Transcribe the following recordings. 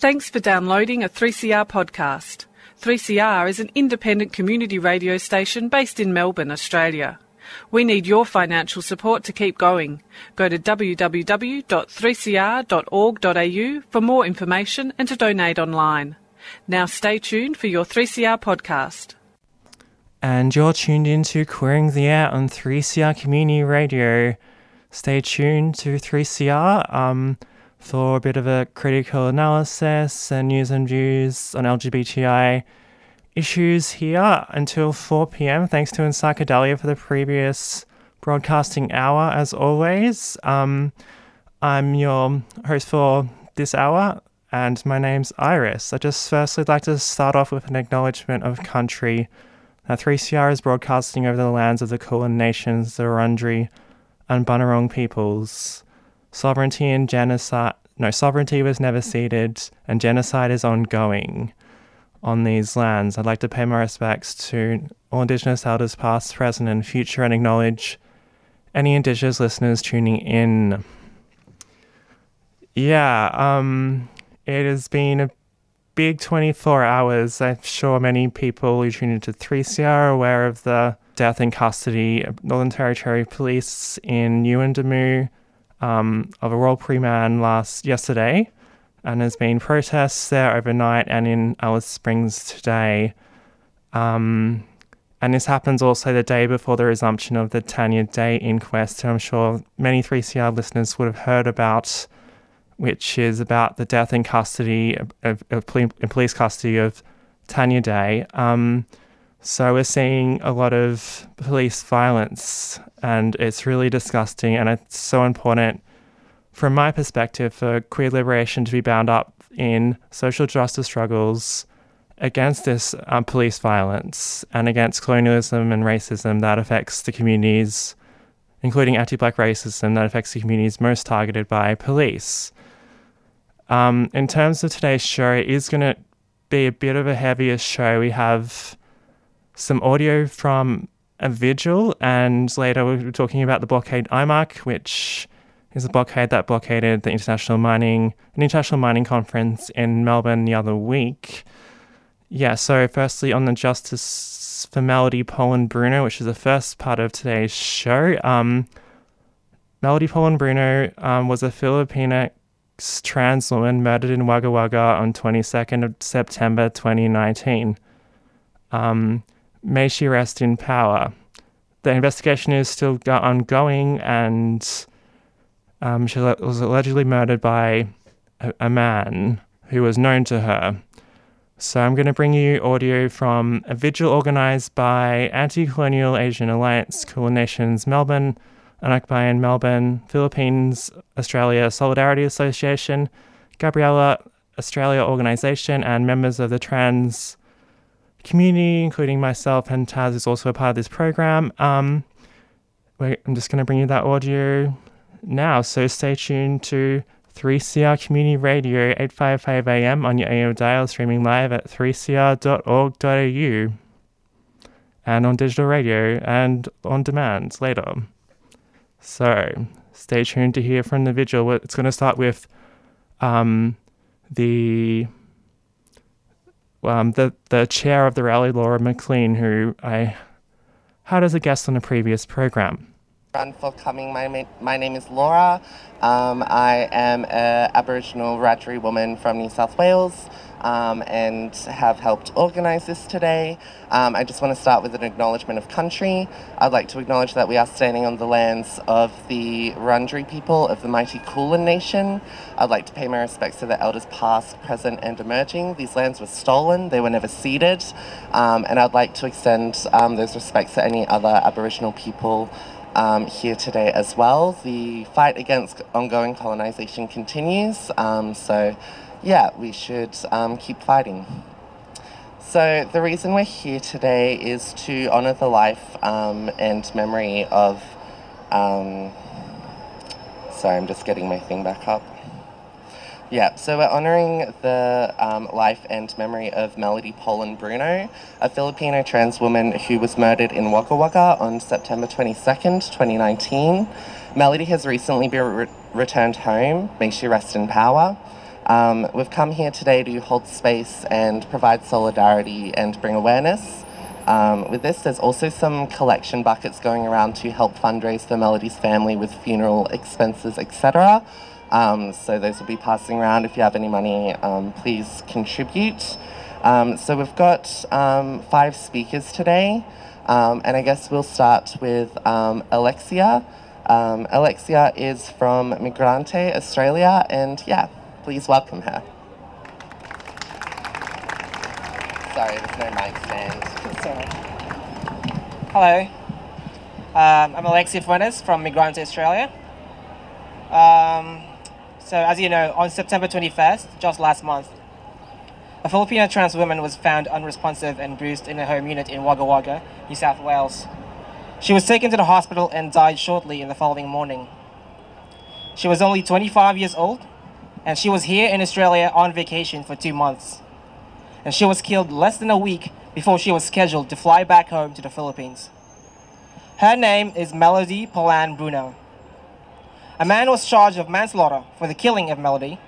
Thanks for downloading a 3CR podcast. 3CR is an independent community radio station based in Melbourne, Australia. We need your financial support to keep going. Go to www.3cr.org.au for more information and to donate online. Now stay tuned for your 3CR podcast. And you're tuned into Queering the Air on 3CR Community Radio. Stay tuned to 3CR. Um, for a bit of a critical analysis and news and views on LGBTI issues here until 4 pm. Thanks to Psychedelia for the previous broadcasting hour, as always. Um, I'm your host for this hour, and my name's Iris. I just firstly like to start off with an acknowledgement of country. Now, 3CR is broadcasting over the lands of the Kulin Nations, the Wurundjeri, and Bunurong peoples. Sovereignty and genocide, no, sovereignty was never ceded, and genocide is ongoing on these lands. I'd like to pay my respects to all Indigenous elders, past, present, and future, and acknowledge any Indigenous listeners tuning in. Yeah, um, it has been a big 24 hours. I'm sure many people who tune into 3CR are aware of the death in custody of Northern Territory Police in Yuendumu um, of a Royal Pre-Man last yesterday, and there's been protests there overnight and in Alice Springs today. Um, and this happens also the day before the resumption of the Tanya Day inquest, who I'm sure many 3CR listeners would have heard about, which is about the death in custody, of, of, in police custody of Tanya Day. Um, so we're seeing a lot of police violence, and it's really disgusting. And it's so important, from my perspective, for queer liberation to be bound up in social justice struggles against this um, police violence and against colonialism and racism that affects the communities, including anti-black racism that affects the communities most targeted by police. Um, in terms of today's show, it is going to be a bit of a heavier show. We have some audio from a vigil, and later we were talking about the blockade IMARC, which is a blockade that blockaded the international mining, an international mining conference in Melbourne the other week. Yeah, so firstly on the justice for Melody Poland Bruno, which is the first part of today's show. Um, Melody Poland Bruno um, was a Filipinx trans woman murdered in Wagga Wagga on 22nd of September 2019. Um, May she rest in power. The investigation is still ongoing, and um, she was allegedly murdered by a, a man who was known to her. So I'm going to bring you audio from a vigil organised by Anti-Colonial Asian Alliance, Kulin Nations Melbourne, Anakbayan Melbourne, Philippines, Australia Solidarity Association, Gabriela Australia Organisation, and members of the Trans community, including myself and Taz is also a part of this program. Um, wait, I'm just going to bring you that audio now, so stay tuned to 3CR Community Radio, 855 AM on your AM dial, streaming live at 3cr.org.au and on digital radio and on demand later. So stay tuned to hear from the vigil. It's going to start with um, the um, the the chair of the rally, Laura McLean, who I had as a guest on a previous program. Run for coming. My, my name is Laura. Um, I am an Aboriginal Wiradjuri woman from New South Wales um, and have helped organise this today. Um, I just want to start with an acknowledgement of country. I'd like to acknowledge that we are standing on the lands of the Wurundjeri people of the mighty Kulin Nation. I'd like to pay my respects to the elders past, present, and emerging. These lands were stolen, they were never ceded, um, and I'd like to extend um, those respects to any other Aboriginal people. Um, here today as well. The fight against ongoing colonisation continues, um, so yeah, we should um, keep fighting. So, the reason we're here today is to honour the life um, and memory of. Um, sorry, I'm just getting my thing back up. Yeah, so we're honouring the um, life and memory of Melody Poland Bruno, a Filipino trans woman who was murdered in Wagga Wagga on September 22nd, 2019. Melody has recently been re- returned home. May she rest in power. Um, we've come here today to hold space and provide solidarity and bring awareness. Um, with this, there's also some collection buckets going around to help fundraise for Melody's family with funeral expenses, etc. Um, so those will be passing around. If you have any money, um, please contribute. Um, so we've got um, five speakers today, um, and I guess we'll start with Alexia. Alexia is from Migrante, Australia, and yeah, please welcome her. Sorry, there's no mic stand. Hello, um, I'm Alexia Fuentes from Migrante, Australia. Um, so, as you know, on September 21st, just last month, a Filipino trans woman was found unresponsive and bruised in a home unit in Wagga Wagga, New South Wales. She was taken to the hospital and died shortly in the following morning. She was only 25 years old, and she was here in Australia on vacation for two months. And she was killed less than a week before she was scheduled to fly back home to the Philippines. Her name is Melody Polan Bruno. A man was charged of manslaughter for the killing of Melody,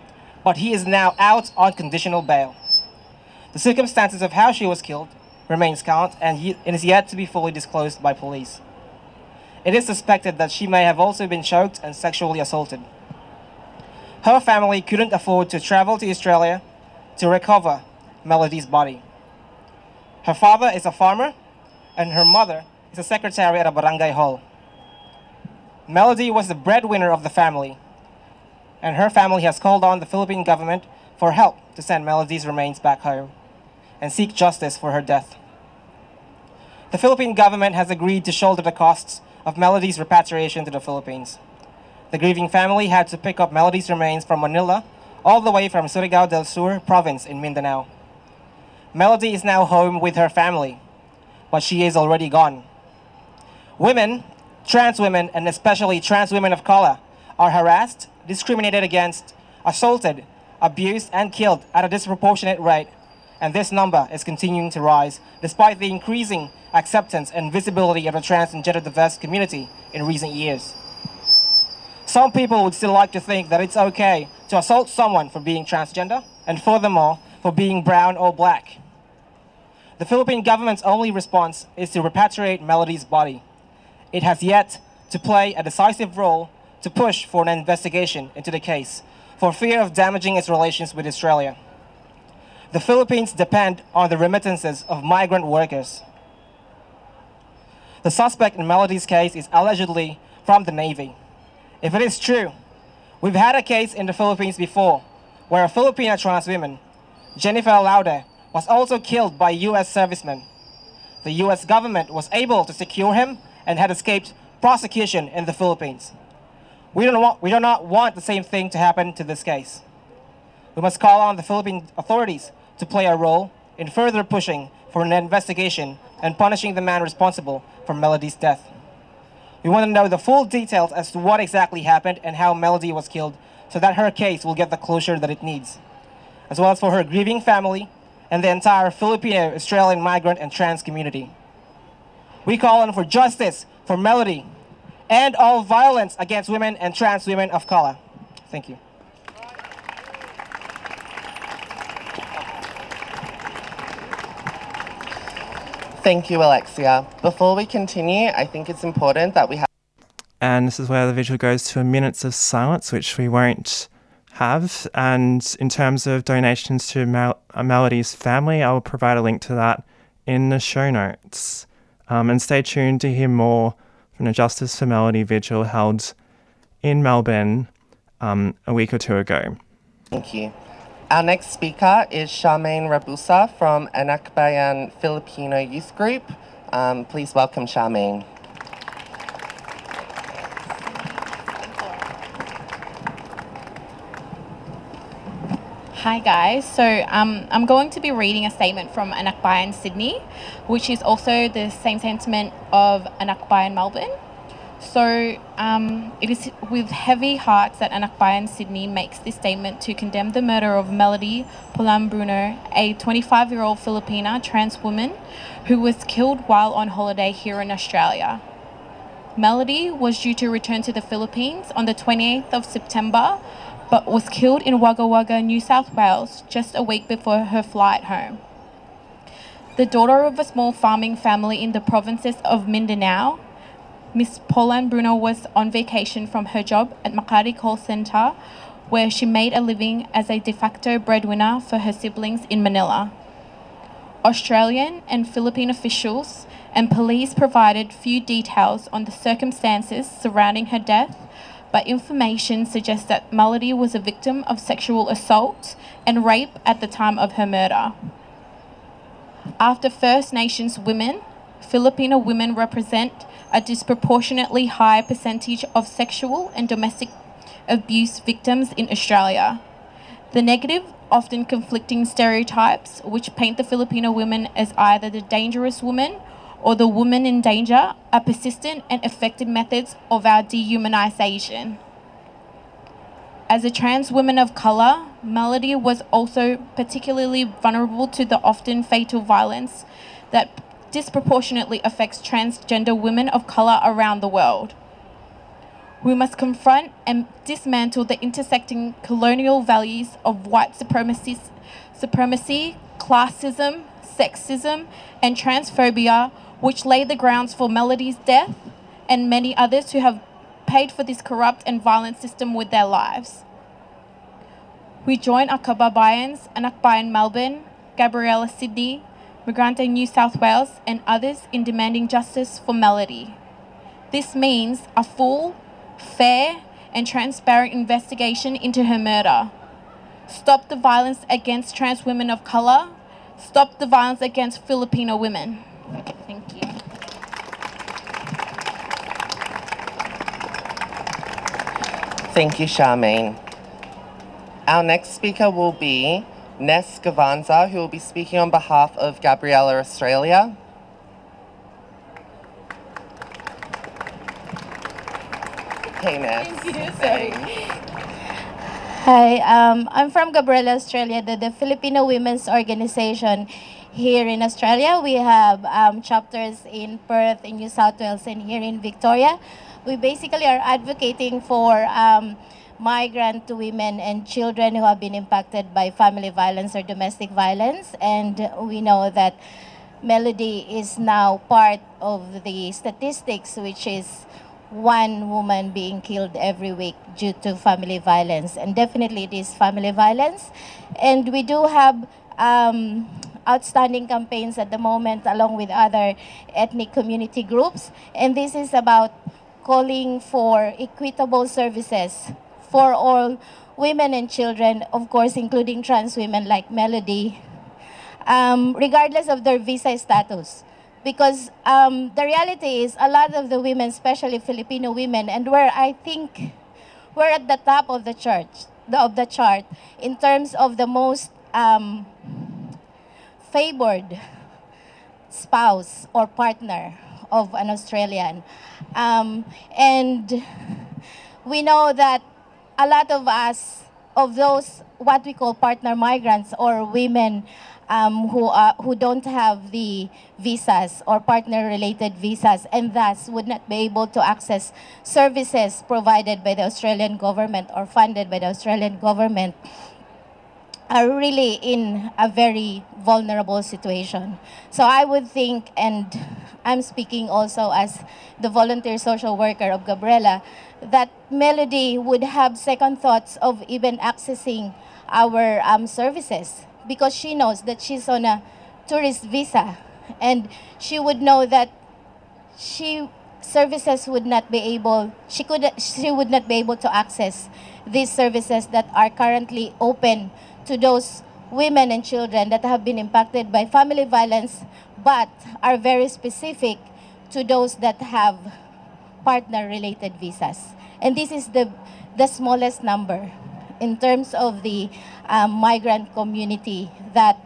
but he is now out on conditional bail. The circumstances of how she was killed remains scant and is yet to be fully disclosed by police. It is suspected that she may have also been choked and sexually assaulted. Her family couldn't afford to travel to Australia to recover Melody's body. Her father is a farmer, and her mother is a secretary at a barangay hall. Melody was the breadwinner of the family, and her family has called on the Philippine government for help to send Melody's remains back home and seek justice for her death. The Philippine government has agreed to shoulder the costs of Melody's repatriation to the Philippines. The grieving family had to pick up Melody's remains from Manila all the way from Surigao del Sur province in Mindanao. Melody is now home with her family, but she is already gone. Women, trans women, and especially trans women of color, are harassed, discriminated against, assaulted, abused, and killed at a disproportionate rate and this number is continuing to rise despite the increasing acceptance and visibility of the trans and gender diverse community in recent years. Some people would still like to think that it's okay to assault someone for being transgender, and furthermore, for being brown or black. The Philippine government's only response is to repatriate Melody's body. It has yet to play a decisive role to push for an investigation into the case for fear of damaging its relations with Australia the Philippines depend on the remittances of migrant workers. The suspect in Melody's case is allegedly from the Navy. If it is true, we've had a case in the Philippines before where a Filipino trans woman, Jennifer Laude, was also killed by US servicemen. The US government was able to secure him and had escaped prosecution in the Philippines. We, don't want, we do not want the same thing to happen to this case. We must call on the Philippine authorities to play a role in further pushing for an investigation and punishing the man responsible for Melody's death. We want to know the full details as to what exactly happened and how Melody was killed so that her case will get the closure that it needs, as well as for her grieving family and the entire Filipino, Australian migrant and trans community. We call on for justice for Melody and all violence against women and trans women of color. Thank you. Thank you, Alexia. Before we continue, I think it's important that we have. And this is where the visual goes to a minutes of silence, which we won't have. And in terms of donations to Mel- Melody's family, I will provide a link to that in the show notes. Um, and stay tuned to hear more from the Justice for Melody vigil held in Melbourne um, a week or two ago. Thank you. Our next speaker is Charmaine Rabusa from Anak Bayan Filipino Youth Group. Um, please welcome Charmaine. Hi guys, so um, I'm going to be reading a statement from Anak Bayan Sydney, which is also the same sentiment of Anak Bayan Melbourne. So um, it is with heavy hearts that Anak Bayan Sydney makes this statement to condemn the murder of Melody Pulam Bruno, a 25 year old Filipina trans woman who was killed while on holiday here in Australia. Melody was due to return to the Philippines on the 28th of September but was killed in Wagga Wagga, New South Wales, just a week before her flight home. The daughter of a small farming family in the provinces of Mindanao, Miss Pauline Bruno was on vacation from her job at Makati Call Centre, where she made a living as a de facto breadwinner for her siblings in Manila. Australian and Philippine officials and police provided few details on the circumstances surrounding her death, but information suggests that Melody was a victim of sexual assault and rape at the time of her murder. After First Nations women, Filipino women represent a disproportionately high percentage of sexual and domestic abuse victims in Australia. The negative, often conflicting stereotypes which paint the Filipino women as either the dangerous woman or the woman in danger are persistent and effective methods of our dehumanization. As a trans woman of color, Melody was also particularly vulnerable to the often fatal violence that disproportionately affects transgender women of color around the world. We must confront and dismantle the intersecting colonial values of white supremacy, supremacy, classism, sexism, and transphobia, which laid the grounds for Melody's death and many others who have paid for this corrupt and violent system with their lives. We join our Kababayans, Anakbayan Melbourne, Gabriela Sydney, Migrante New South Wales, and others in demanding justice for Melody. This means a full, fair, and transparent investigation into her murder. Stop the violence against trans women of color. Stop the violence against Filipino women. Thank you. Thank you, Charmaine. Our next speaker will be Ness Gavanza, who will be speaking on behalf of Gabriela Australia. Hey, Ness. Hi, um, I'm from Gabriela, Australia, the, the Filipino Women's Organization. Here in Australia, we have um, chapters in Perth, in New South Wales, and here in Victoria. We basically are advocating for um, migrant women and children who have been impacted by family violence or domestic violence. And we know that Melody is now part of the statistics, which is one woman being killed every week due to family violence. And definitely it is family violence. And we do have um, outstanding campaigns at the moment along with other ethnic community groups. And this is about calling for equitable services for all women and children, of course, including trans women like Melody, um, regardless of their visa status because um, the reality is a lot of the women, especially Filipino women, and where I think we're at the top of the church, the, of the chart in terms of the most um, favored spouse or partner of an Australian. Um, and we know that a lot of us, of those what we call partner migrants or women um, who, are, who don't have the visas or partner-related visas and thus would not be able to access services provided by the Australian government or funded by the Australian government are really in a very vulnerable situation. So I would think, and I'm speaking also as the volunteer social worker of Gabriela, that Melody would have second thoughts of even accessing our um, services because she knows that she's on a tourist visa and she would know that she services would not be able she could she would not be able to access these services that are currently open to those women and children that have been impacted by family violence but are very specific to those that have partner related visas and this is the the smallest number in terms of the um, migrant community that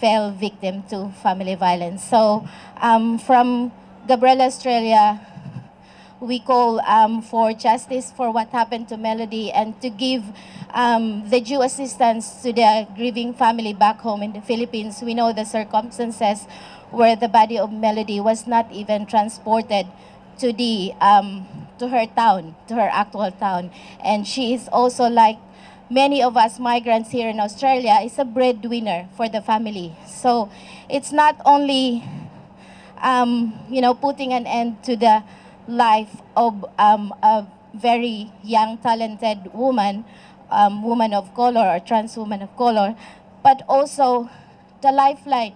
fell victim to family violence. So um, from Gabriela, Australia, we call um, for justice for what happened to Melody and to give um, the due assistance to the grieving family back home in the Philippines. We know the circumstances where the body of Melody was not even transported to the um, to her town, to her actual town, and she is also like many of us migrants here in Australia, is a breadwinner for the family. So it's not only, um, you know, putting an end to the life of um, a very young, talented woman, um, woman of color or trans woman of color, but also the lifeline,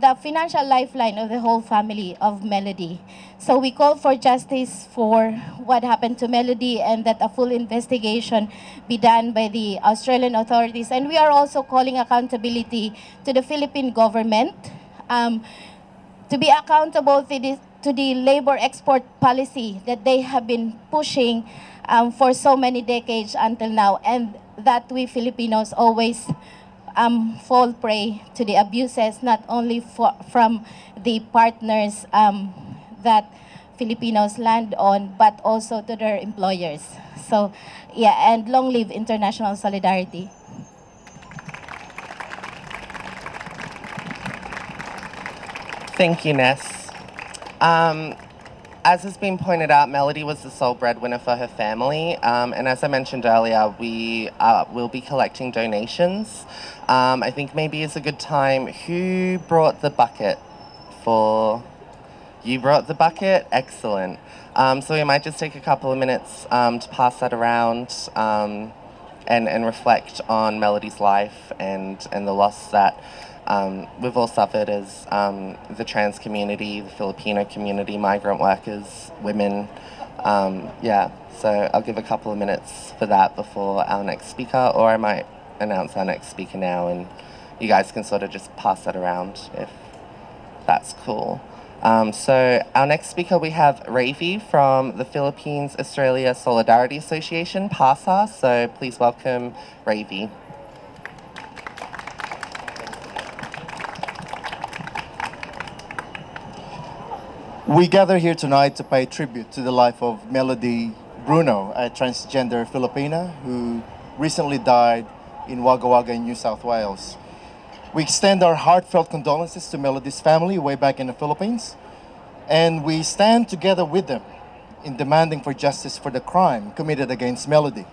the financial lifeline of the whole family of Melody. So we call for justice for what happened to Melody and that a full investigation be done by the Australian authorities. And we are also calling accountability to the Philippine government um, to be accountable to the, to the labor export policy that they have been pushing um, for so many decades until now, and that we Filipinos always um, fall prey to the abuses, not only for, from the partners um, that Filipinos land on, but also to their employers. So, yeah, and long live international solidarity. Thank you, Ness. Um, as has been pointed out, Melody was the sole breadwinner for her family. Um, and as I mentioned earlier, we uh, will be collecting donations. Um, I think maybe it's a good time. Who brought the bucket for. You brought the bucket? Excellent. Um, so we might just take a couple of minutes um, to pass that around um, and, and reflect on Melody's life and, and the loss that um, we've all suffered as um, the trans community, the Filipino community, migrant workers, women. Um, yeah, so I'll give a couple of minutes for that before our next speaker, or I might announce our next speaker now and you guys can sort of just pass that around if that's cool. Um, so our next speaker we have Ravi from the Philippines Australia Solidarity Association, PASA. So please welcome Ravi. We gather here tonight to pay tribute to the life of Melody Bruno, a transgender Filipina who recently died in Wagga Wagga in New South Wales. We extend our heartfelt condolences to Melody's family way back in the Philippines, and we stand together with them in demanding for justice for the crime committed against Melody.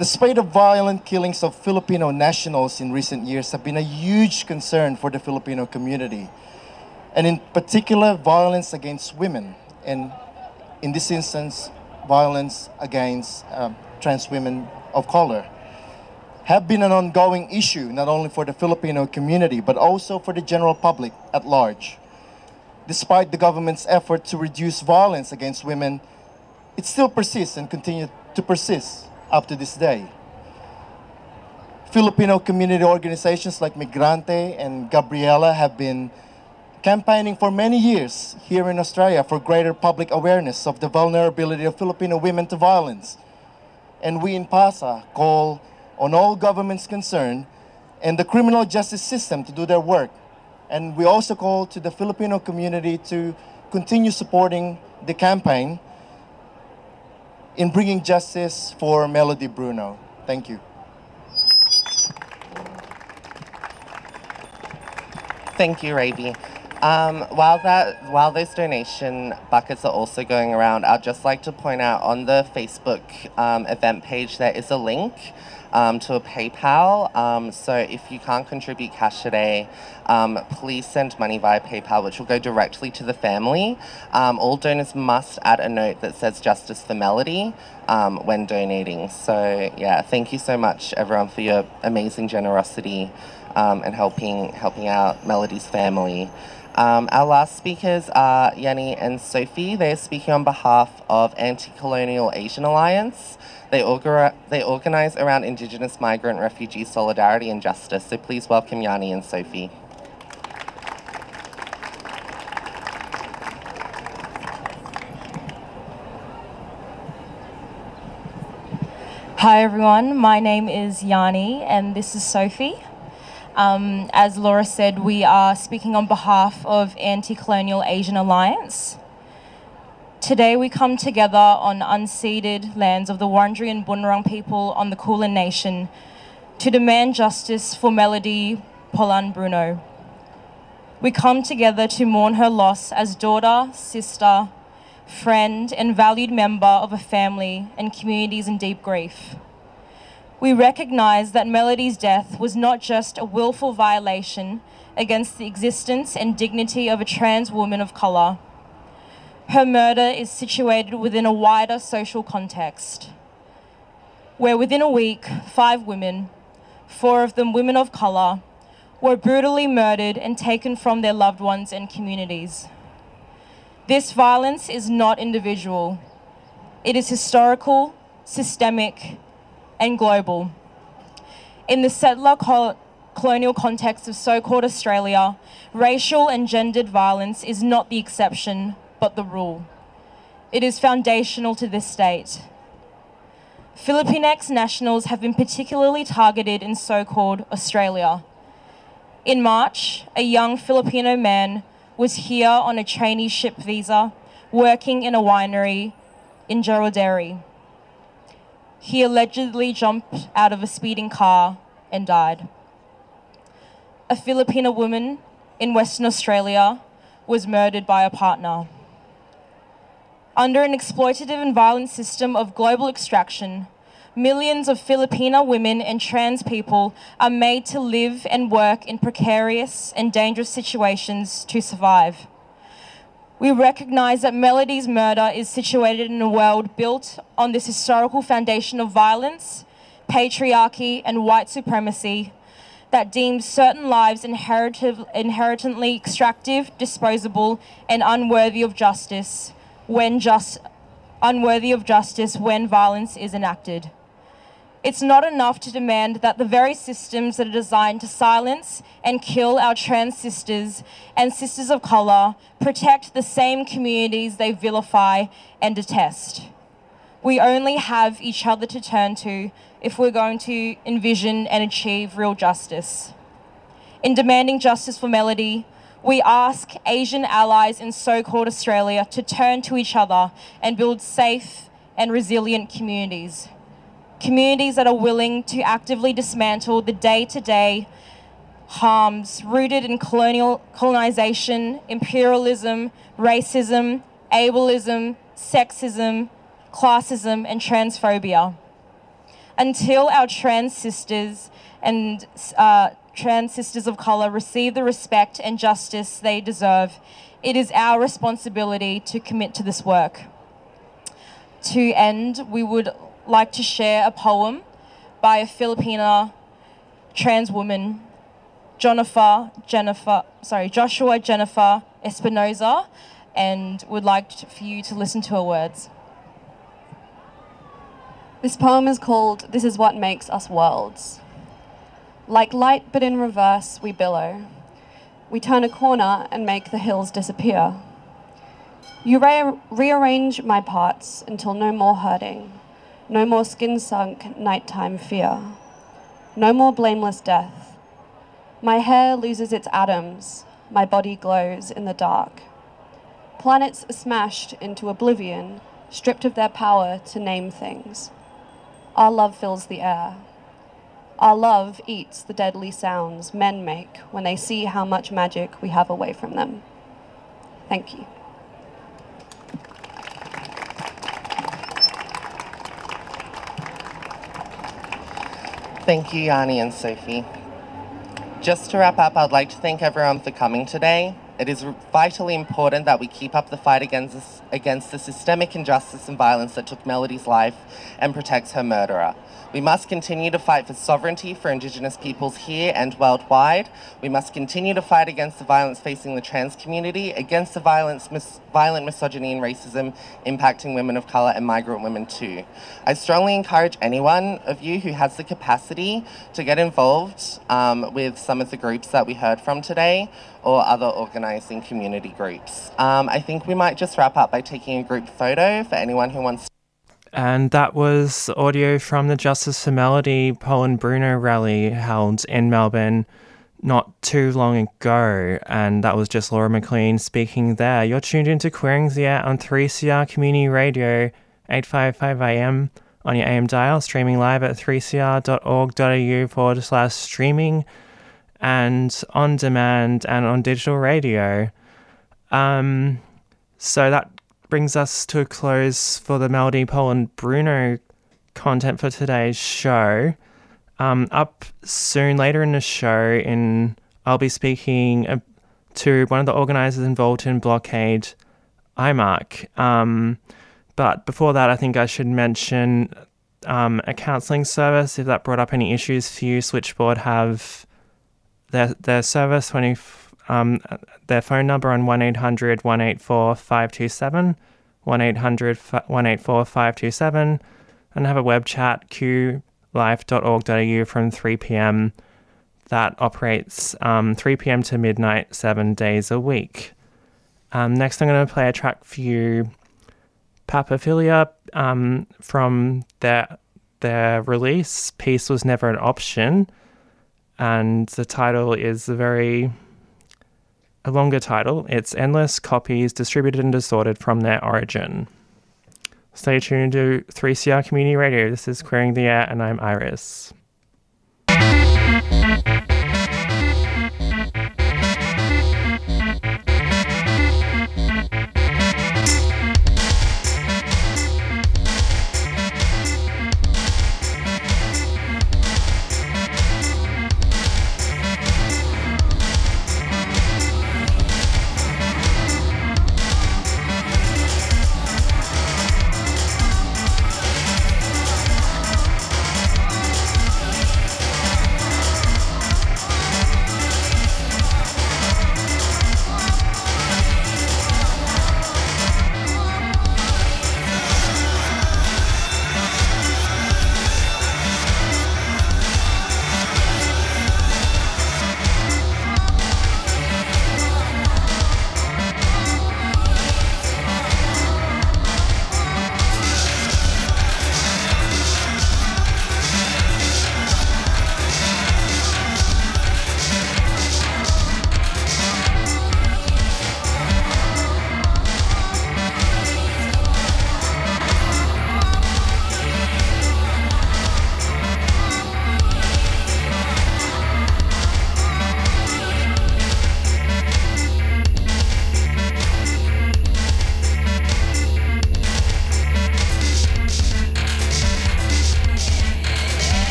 The spate of violent killings of Filipino nationals in recent years have been a huge concern for the Filipino community, and in particular, violence against women, and in this instance, violence against um, trans women of color have been an ongoing issue not only for the Filipino community but also for the general public at large. Despite the government's effort to reduce violence against women, it still persists and continues to persist up to this day. Filipino community organizations like Migrante and Gabriela have been campaigning for many years here in Australia for greater public awareness of the vulnerability of Filipino women to violence. And we in PASA call on all governments concerned and the criminal justice system to do their work. And we also call to the Filipino community to continue supporting the campaign in bringing justice for Melody Bruno. Thank you. Thank you, Ravi. Um, while that, while those donation buckets are also going around, I'd just like to point out on the Facebook um, event page there is a link um, to a PayPal. Um, so if you can't contribute cash today, um, please send money via PayPal, which will go directly to the family. Um, all donors must add a note that says Justice for Melody when donating. So yeah, thank you so much, everyone, for your amazing generosity and helping helping out Melody's family. Um, our last speakers are Yanni and Sophie. They are speaking on behalf of Anti Colonial Asian Alliance. They, they organize around Indigenous migrant refugee solidarity and justice. So please welcome Yanni and Sophie. Hi everyone, my name is Yanni and this is Sophie. Um, as Laura said, we are speaking on behalf of Anti Colonial Asian Alliance. Today we come together on unceded lands of the Wurundjeri and Bunurong people on the Kulin Nation to demand justice for Melody Polan Bruno. We come together to mourn her loss as daughter, sister, friend, and valued member of a family and communities in deep grief. We recognise that Melody's death was not just a willful violation against the existence and dignity of a trans woman of colour. Her murder is situated within a wider social context, where within a week, five women, four of them women of colour, were brutally murdered and taken from their loved ones and communities. This violence is not individual, it is historical, systemic, and global. In the settler col- colonial context of so called Australia, racial and gendered violence is not the exception, but the rule. It is foundational to this state. Filipinx nationals have been particularly targeted in so called Australia. In March, a young Filipino man was here on a traineeship visa working in a winery in Jerilderie. He allegedly jumped out of a speeding car and died. A Filipino woman in Western Australia was murdered by a partner. Under an exploitative and violent system of global extraction, millions of Filipino women and trans people are made to live and work in precarious and dangerous situations to survive. We recognize that Melody's murder is situated in a world built on this historical foundation of violence, patriarchy, and white supremacy that deems certain lives inherently extractive, disposable, and unworthy of justice when just unworthy of justice when violence is enacted. It's not enough to demand that the very systems that are designed to silence and kill our trans sisters and sisters of colour protect the same communities they vilify and detest. We only have each other to turn to if we're going to envision and achieve real justice. In demanding justice for Melody, we ask Asian allies in so called Australia to turn to each other and build safe and resilient communities communities that are willing to actively dismantle the day to day harms rooted in colonial colonization, imperialism, racism, ableism, sexism, classism, and transphobia. Until our trans sisters and uh, trans sisters of colour receive the respect and justice they deserve, it is our responsibility to commit to this work. To end, we would like to share a poem by a Filipina trans woman, Jennifer, Jennifer, sorry, Joshua Jennifer Espinoza, and would like for you to listen to her words. This poem is called This Is What Makes Us Girls. Like light but in reverse, we billow. We turn a corner and make the hills disappear. You re- rearrange my parts until no more hurting. No more skin sunk nighttime fear. No more blameless death. My hair loses its atoms. My body glows in the dark. Planets smashed into oblivion, stripped of their power to name things. Our love fills the air. Our love eats the deadly sounds men make when they see how much magic we have away from them. Thank you. Thank you, Yanni and Sophie. Just to wrap up, I'd like to thank everyone for coming today. It is vitally important that we keep up the fight against, this, against the systemic injustice and violence that took Melody's life and protects her murderer. We must continue to fight for sovereignty for Indigenous peoples here and worldwide. We must continue to fight against the violence facing the trans community, against the violence, mis- violent misogyny and racism impacting women of colour and migrant women too. I strongly encourage anyone of you who has the capacity to get involved um, with some of the groups that we heard from today or other organising community groups. Um, I think we might just wrap up by taking a group photo for anyone who wants to and that was audio from the Justice for Melody Poland Bruno rally held in Melbourne not too long ago. And that was just Laura McLean speaking there. You're tuned into Queering the Air on 3CR Community Radio, 855 AM on your AM dial, streaming live at 3cr.org.au forward slash streaming and on demand and on digital radio. Um, so that brings us to a close for the Melody Poland Bruno content for today's show. Um, up soon later in the show, in I'll be speaking uh, to one of the organisers involved in Blockade, IMARC. Um, but before that, I think I should mention um, a counselling service. If that brought up any issues for you, Switchboard have their their service 20, um, their phone number on 1 800 184 527, 1 800 184 527, and have a web chat, qlife.org.au from 3 p.m. That operates um, 3 p.m. to midnight, seven days a week. Um, next, I'm going to play a track for you, Papaphilia, um, from their their release. Peace was never an option, and the title is a very a longer title. It's endless copies distributed and distorted from their origin. Stay tuned to 3CR Community Radio. This is Queering the Air, and I'm Iris.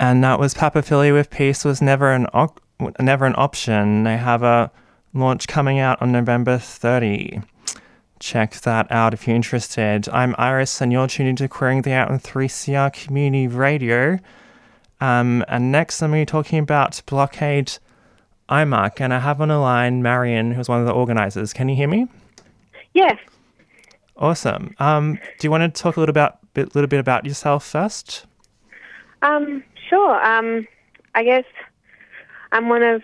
And that was Papaphili with Peace was never an op- never an option. They have a launch coming out on November 30. Check that out if you're interested. I'm Iris, and you're tuning into Queering the Air on 3CR Community Radio. Um, and next, I'm going to be talking about Blockade IMARC, and I have on the line Marion, who's one of the organizers. Can you hear me? Yes. Awesome. Um, do you want to talk a little about bit, little bit about yourself first? Um, sure. Um, I guess I'm one of,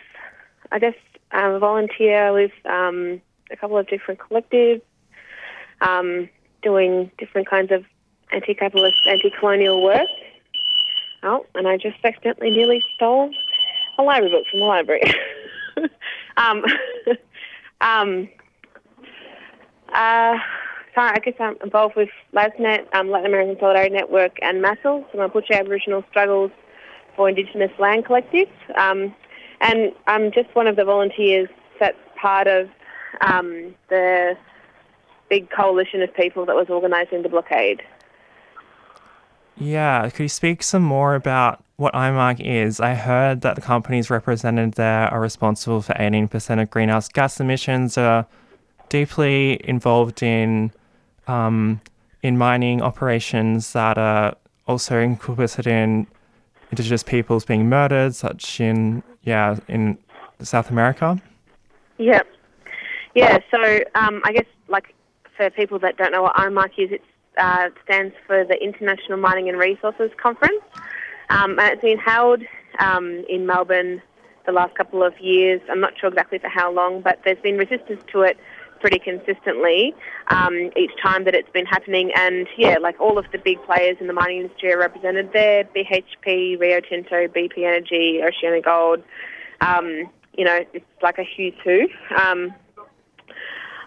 I guess I'm a volunteer with um, a couple of different collectives, um, doing different kinds of anti-capitalist, anti-colonial work. Oh, and I just accidentally nearly stole a library book from the library. um, um, uh, sorry, I guess I'm involved with LASNet, um, Latin American Solidarity Network, and MASL, so Mapuche Aboriginal Struggles for Indigenous Land Collective. Um, and I'm just one of the volunteers that's part of um, the big coalition of people that was organising the blockade. Yeah, could you speak some more about what IMARC is? I heard that the companies represented there are responsible for 18% of greenhouse gas emissions, are deeply involved in um, in mining operations that are also complicit in indigenous peoples being murdered, such in yeah in South America. Yeah, yeah. So um, I guess like for people that don't know what IMARC is, it uh, stands for the International Mining and Resources Conference, um, and it's been held um, in Melbourne the last couple of years. I'm not sure exactly for how long, but there's been resistance to it pretty consistently um, each time that it's been happening. And yeah, like all of the big players in the mining industry are represented there: BHP, Rio Tinto, BP Energy, OceanaGold. Um, you know, it's like a who's who um,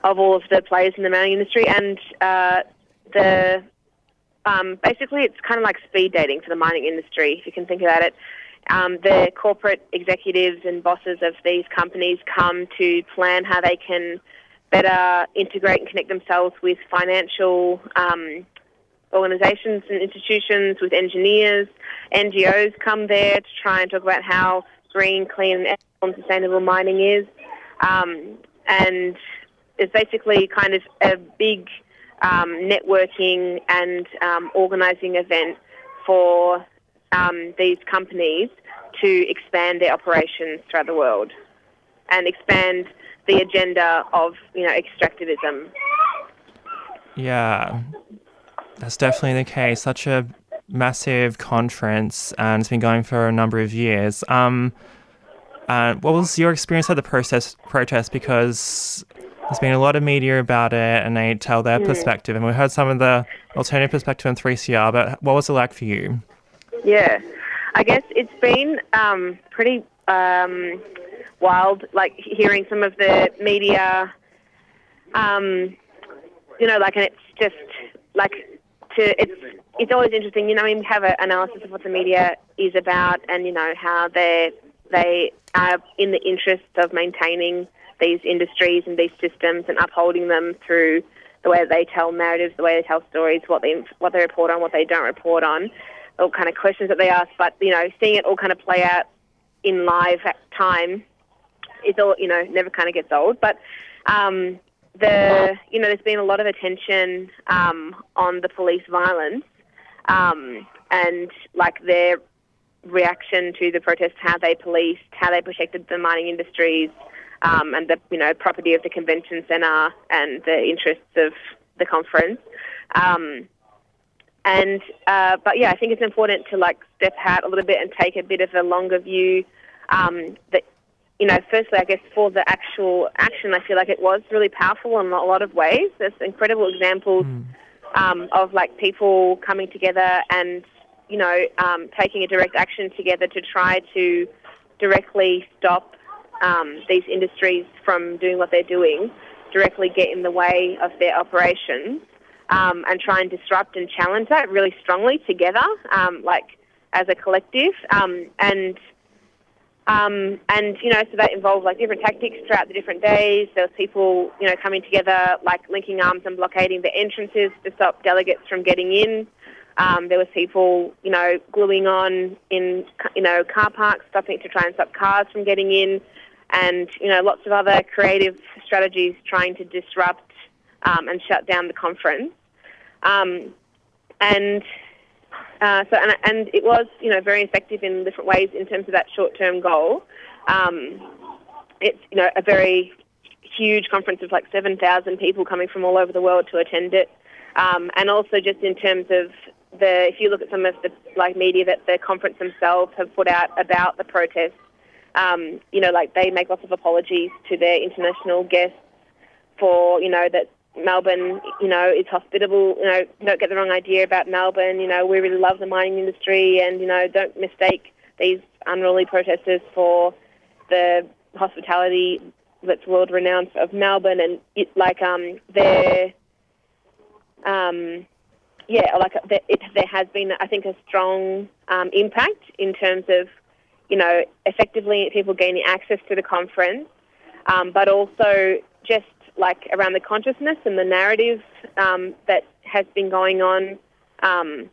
of all of the players in the mining industry, and uh, the um, basically it's kind of like speed dating for the mining industry, if you can think about it. Um, the corporate executives and bosses of these companies come to plan how they can better integrate and connect themselves with financial um, organisations and institutions, with engineers. NGOs come there to try and talk about how green, clean, and sustainable mining is. Um, and it's basically kind of a big um, networking and um, organising event for um, these companies to expand their operations throughout the world and expand the agenda of you know extractivism. Yeah, that's definitely the case. Such a massive conference, and it's been going for a number of years. Um, uh, what was your experience at the process protest? Because there's been a lot of media about it, and they tell their mm. perspective, and we heard some of the alternative perspective on 3CR. But what was it like for you? Yeah, I guess it's been um, pretty um, wild, like hearing some of the media, um, you know, like, and it's just like to it's it's always interesting. You know, I mean, have an analysis of what the media is about, and you know how they they are in the interest of maintaining these industries and these systems and upholding them through the way that they tell narratives, the way they tell stories, what they what they report on, what they don't report on, all kind of questions that they ask. But you know, seeing it all kind of play out in live time is all you know never kind of gets old. But um, the you know there's been a lot of attention um, on the police violence um, and like their reaction to the protests, how they policed, how they protected the mining industries, um, and the you know property of the convention centre and the interests of the conference. Um, and uh, but yeah, I think it's important to like step out a little bit and take a bit of a longer view. Um, that you know, firstly, I guess for the actual action, I feel like it was really powerful in a lot of ways. There's incredible examples mm. um, of like people coming together and you know um, taking a direct action together to try to directly stop um, these industries from doing what they're doing, directly get in the way of their operations, um, and try and disrupt and challenge that really strongly together, um, like as a collective, um, and um, and you know, so that involved like different tactics throughout the different days. There was people, you know, coming together, like linking arms and blockading the entrances to stop delegates from getting in. Um, there was people, you know, gluing on in, you know, car parks, stopping to try and stop cars from getting in, and you know, lots of other creative strategies trying to disrupt um, and shut down the conference. Um, and uh, so, and, and it was, you know, very effective in different ways in terms of that short-term goal. Um, it's, you know, a very huge conference of like 7,000 people coming from all over the world to attend it. Um, and also just in terms of the, if you look at some of the like media that the conference themselves have put out about the protest, um, you know, like they make lots of apologies to their international guests for, you know, that Melbourne, you know, is hospitable. You know, don't get the wrong idea about Melbourne. You know, we really love the mining industry, and you know, don't mistake these unruly protesters for the hospitality that's world renowned of Melbourne. And it, like, um, there, um, yeah, like it, there has been, I think, a strong um, impact in terms of, you know, effectively people gaining access to the conference, um, but also just like around the consciousness and the narrative um, that has been going on um,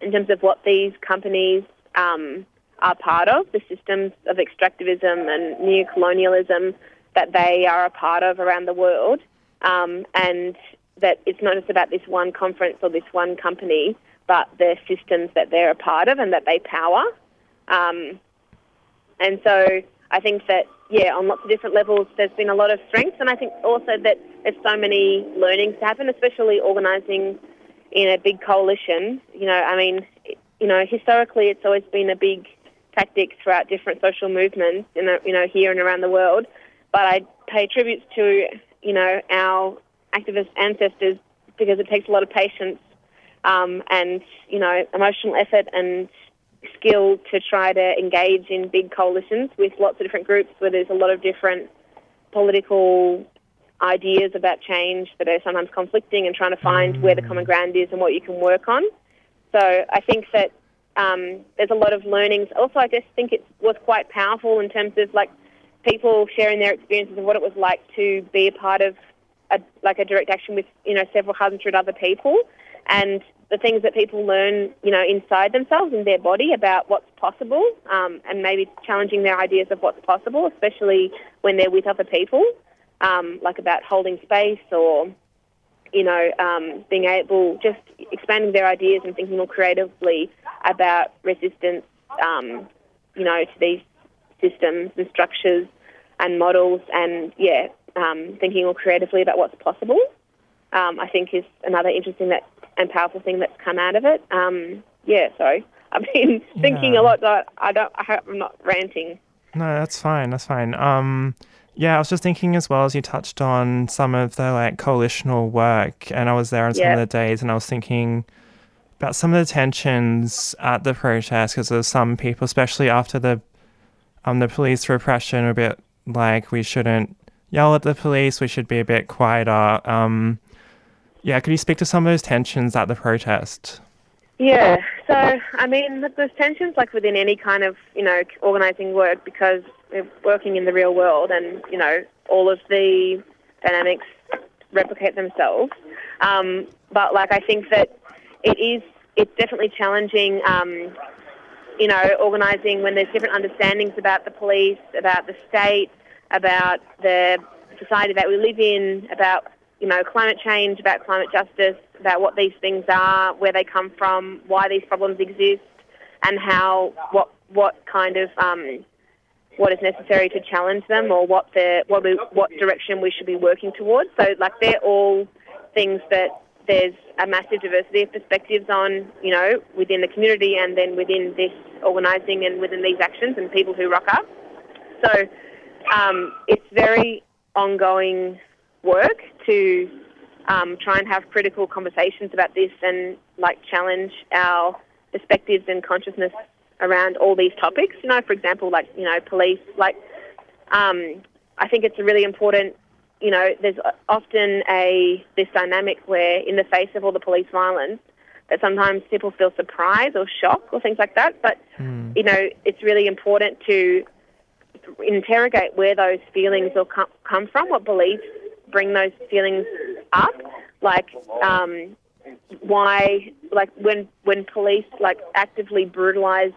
in terms of what these companies um, are part of, the systems of extractivism and neo-colonialism that they are a part of around the world, um, and that it's not just about this one conference or this one company, but the systems that they're a part of and that they power. Um, and so I think that yeah, on lots of different levels, there's been a lot of strength, and I think also that there's so many learnings to happen, especially organising in a big coalition. You know, I mean, you know, historically, it's always been a big tactic throughout different social movements, in the, you know, here and around the world. But I pay tributes to, you know, our activist ancestors because it takes a lot of patience um, and, you know, emotional effort and skill to try to engage in big coalitions with lots of different groups where there's a lot of different political ideas about change that are sometimes conflicting and trying to find mm. where the common ground is and what you can work on. So I think that um, there's a lot of learnings. Also, I just think it was quite powerful in terms of like people sharing their experiences of what it was like to be a part of a, like a direct action with you know several hundred other people, and the things that people learn, you know, inside themselves and their body about what's possible, um, and maybe challenging their ideas of what's possible, especially when they're with other people, um, like about holding space or, you know, um, being able just expanding their ideas and thinking more creatively about resistance, um, you know, to these systems and structures and models, and yeah, um, thinking more creatively about what's possible. Um, I think is another interesting that and powerful thing that's come out of it. Um, yeah, sorry. I've been thinking Yeah. a lot. But I don't. I hope I'm not ranting. No, that's fine. That's fine. Um, yeah, I was just thinking as well as you touched on some of the like coalitional work, and I was there on some Yeah. of the days, and I was thinking about some of the tensions at the protest because there's some people, especially after the um the police repression, a bit like we shouldn't yell at the police, we should be a bit quieter. Um, yeah, could you speak to some of those tensions at the protest? Yeah. So I mean, there's tensions like within any kind of you know organising work because we're working in the real world, and you know all of the dynamics replicate themselves. Um, but like I think that it is it's definitely challenging. Um, you know, organising when there's different understandings about the police, about the state, about the society that we live in, about you know climate change, about climate justice, about what these things are, where they come from, why these problems exist, and how what what kind of um, what is necessary to challenge them, or what the what we, what direction we should be working towards. So like they're all things that there's a massive diversity of perspectives on, you know, within the community and then within this organising and within these actions and people who rock up. So um, it's very ongoing work to um, try and have critical conversations about this and like challenge our perspectives and consciousness around all these topics. You know, for example, like you know, police. Like, um, I think it's a really important. You know, there's often a this dynamic where, in the face of all the police violence, that sometimes people feel surprise or shock or things like that. But you know, it's really important to interrogate where those feelings will come, come from, what beliefs bring those feelings up. Like, um, why, like, when when police like actively brutalise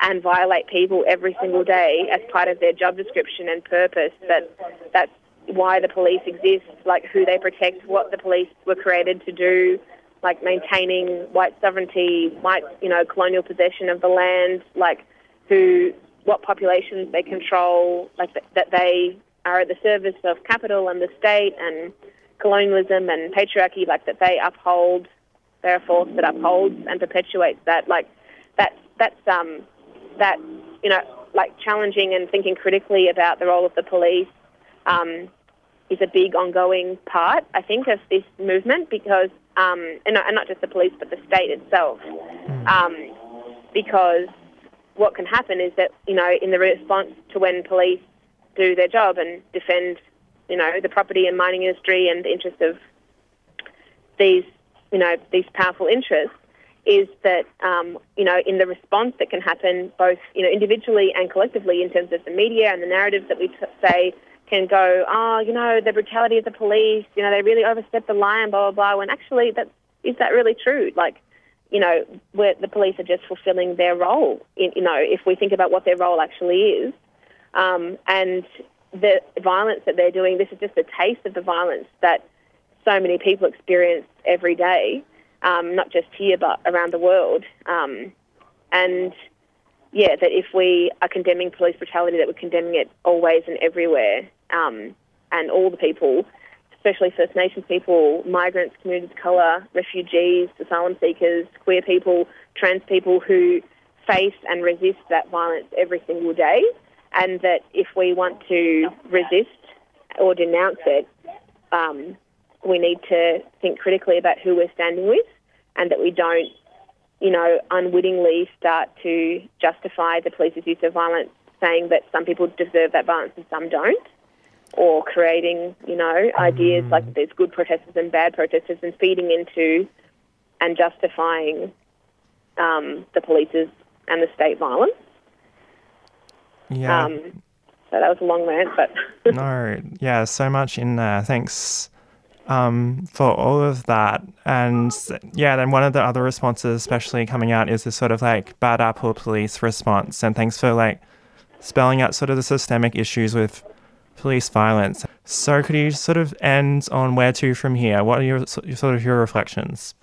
and violate people every single day as part of their job description and purpose, that that's why the police exist, like who they protect, what the police were created to do, like maintaining white sovereignty, white, you know, colonial possession of the land, like who, what populations they control, like th- that they are at the service of capital and the state and colonialism and patriarchy, like that they uphold, they're a force that upholds and perpetuates that. Like that, that's um, that you know, like challenging and thinking critically about the role of the police. Um, is a big ongoing part, I think, of this movement because, um, and, not, and not just the police, but the state itself. Um, because what can happen is that, you know, in the response to when police do their job and defend, you know, the property and mining industry and the interests of these, you know, these powerful interests, is that, um, you know, in the response that can happen both, you know, individually and collectively in terms of the media and the narratives that we t- say can go, oh, you know, the brutality of the police, you know, they really overstepped the line, blah, blah, blah, when actually that, is that really true? Like, you know, where the police are just fulfilling their role, in, you know, if we think about what their role actually is. Um, and the violence that they're doing, this is just a taste of the violence that so many people experience every day, um, not just here but around the world. Um, and yeah, that if we are condemning police brutality, that we're condemning it always and everywhere, um, and all the people, especially First Nations people, migrants, communities of colour, refugees, asylum seekers, queer people, trans people who face and resist that violence every single day, and that if we want to resist or denounce it, um, we need to think critically about who we're standing with, and that we don't you know, unwittingly start to justify the police's use of violence, saying that some people deserve that violence and some don't, or creating, you know, ideas like there's good protesters and bad protesters, and feeding into and justifying um, the police's and the state violence. Yeah. Um, so that was a long rant, but no, yeah, so much in there. Thanks um, for all of that. And yeah, then one of the other responses, especially coming out, is this sort of like bad apple police response. And thanks for like spelling out sort of the systemic issues with police violence. So could you sort of end on where to from here? What are your sort of your reflections?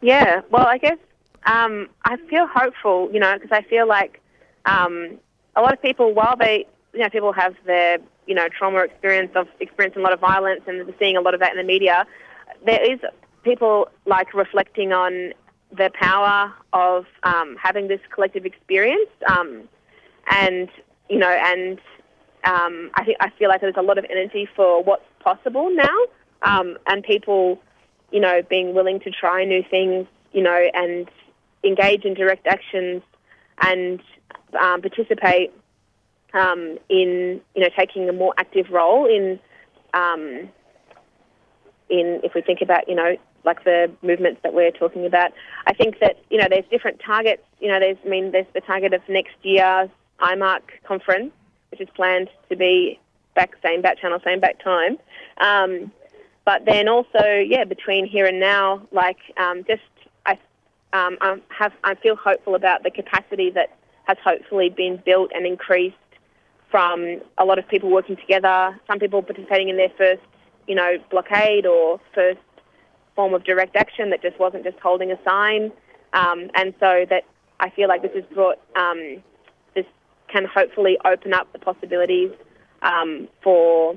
Yeah, well, I guess um, I feel hopeful, you know, because I feel like um, a lot of people, while they, you know, people have their, you know, trauma experience of experiencing a lot of violence and seeing a lot of that in the media, there is people like reflecting on the power of um, having this collective experience, um, and you know, and um, I think I feel like there's a lot of energy for what's possible now, um, and people, you know, being willing to try new things, you know, and engage in direct actions and um, participate um, in, you know, taking a more active role in, um, in if we think about, you know, like the movements that we're talking about. I think that, you know, there's different targets. You know, there's, I mean, there's the target of next year's IMARC conference, which is planned to be back same back channel, same back time. Um, but then also, yeah, between here and now, like um, just I, um, I have I feel hopeful about the capacity that has hopefully been built and increased from a lot of people working together. Some people participating in their first, you know, blockade or first form of direct action that just wasn't just holding a sign, um, and so that I feel like this has brought um, this can hopefully open up the possibilities um, for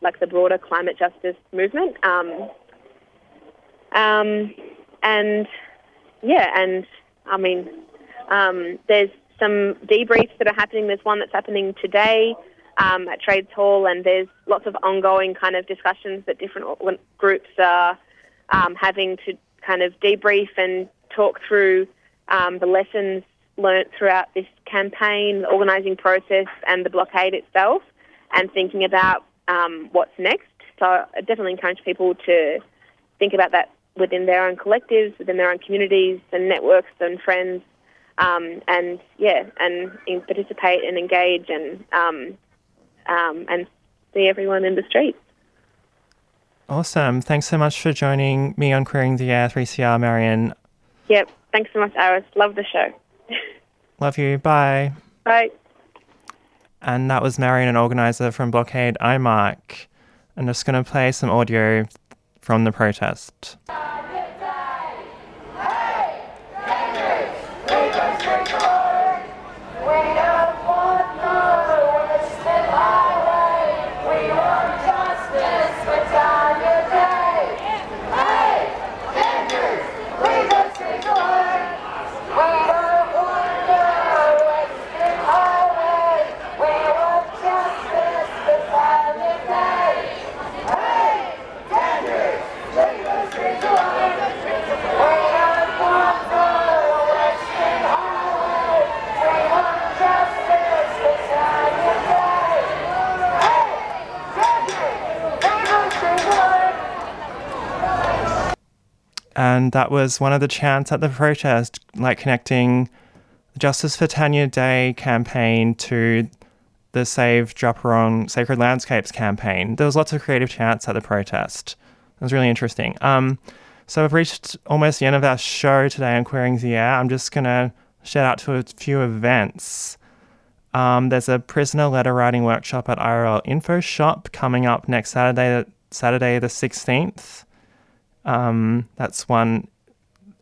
like the broader climate justice movement. Um, um, and yeah, and I mean, um, there's some debriefs that are happening. There's one that's happening today um, at Trades Hall, and there's lots of ongoing kind of discussions that different groups are um, having to kind of debrief and talk through um, the lessons learnt throughout this campaign, the organising process, and the blockade itself, and thinking about um, what's next. So I definitely encourage people to think about that within their own collectives, within their own communities and networks and friends, um, and yeah, and in, participate and engage and um, um, and see everyone in the streets. Awesome. Thanks so much for joining me on Queering the Air 3CR, Marion. Yep. Thanks so much, Iris. Love the show. Love you. Bye. Bye. And that was Marion, an organizer from Blockade IMARC. I'm just going to play some audio from the protest. And that was one of the chants at the protest, like connecting the Justice for Tanya Day campaign to the Save Wurrung Sacred Landscapes campaign. There was lots of creative chants at the protest. It was really interesting. Um, so we've reached almost the end of our show today on Queering the Air. I'm just going to shout out to a few events. Um, there's a prisoner letter writing workshop at IRL Info Shop coming up next Saturday, Saturday the 16th. Um, that's one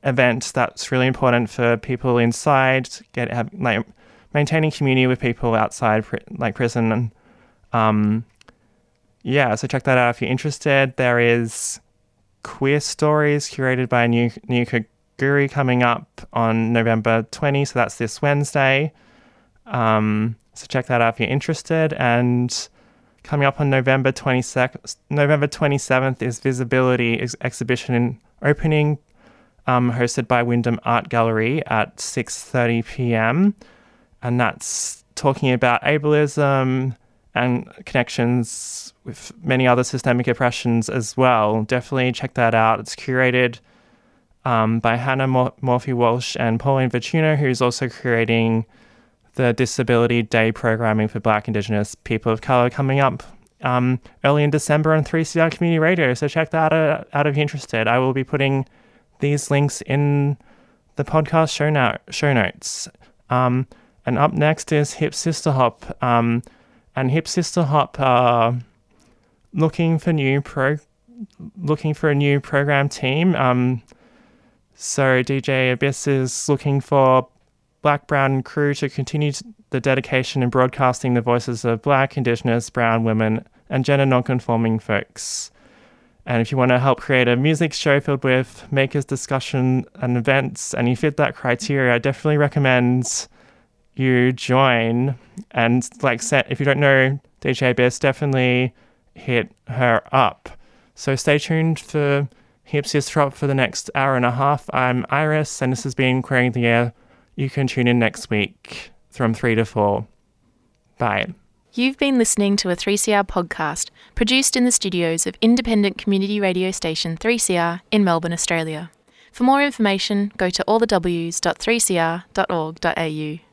event that's really important for people inside. Get have, like maintaining community with people outside, like prison. And, um, yeah, so check that out if you're interested. There is queer stories curated by new new Kaguri coming up on November 20. So that's this Wednesday. Um, so check that out if you're interested. And Coming up on November 22nd, November 27th is Visibility ex- exhibition opening, um, hosted by Wyndham Art Gallery at 6:30 p.m. And that's talking about ableism and connections with many other systemic oppressions as well. Definitely check that out. It's curated um, by Hannah Mor- Morphy Walsh and Pauline Vituno, who's also creating the Disability Day programming for Black, Indigenous people of colour coming up um, early in December on 3CR Community Radio. So check that out, out if you're interested. I will be putting these links in the podcast show, no- show notes. Um, and up next is Hip Sister Hop. Um, and Hip Sister Hop are looking for new pro looking for a new program team. Um, so DJ Abyss is looking for Black Brown crew to continue the dedication in broadcasting the voices of Black, Indigenous, Brown women, and gender nonconforming folks. And if you want to help create a music show filled with makers discussion and events, and you fit that criteria, I definitely recommend you join. And like set, if you don't know DJ Abyss, definitely hit her up. So stay tuned for Hip Drop for the next hour and a half. I'm Iris, and this has been Queering the Air you can tune in next week from 3 to 4. Bye. You've been listening to a 3CR podcast produced in the studios of independent community radio station 3CR in Melbourne, Australia. For more information, go to allthews.3cr.org.au.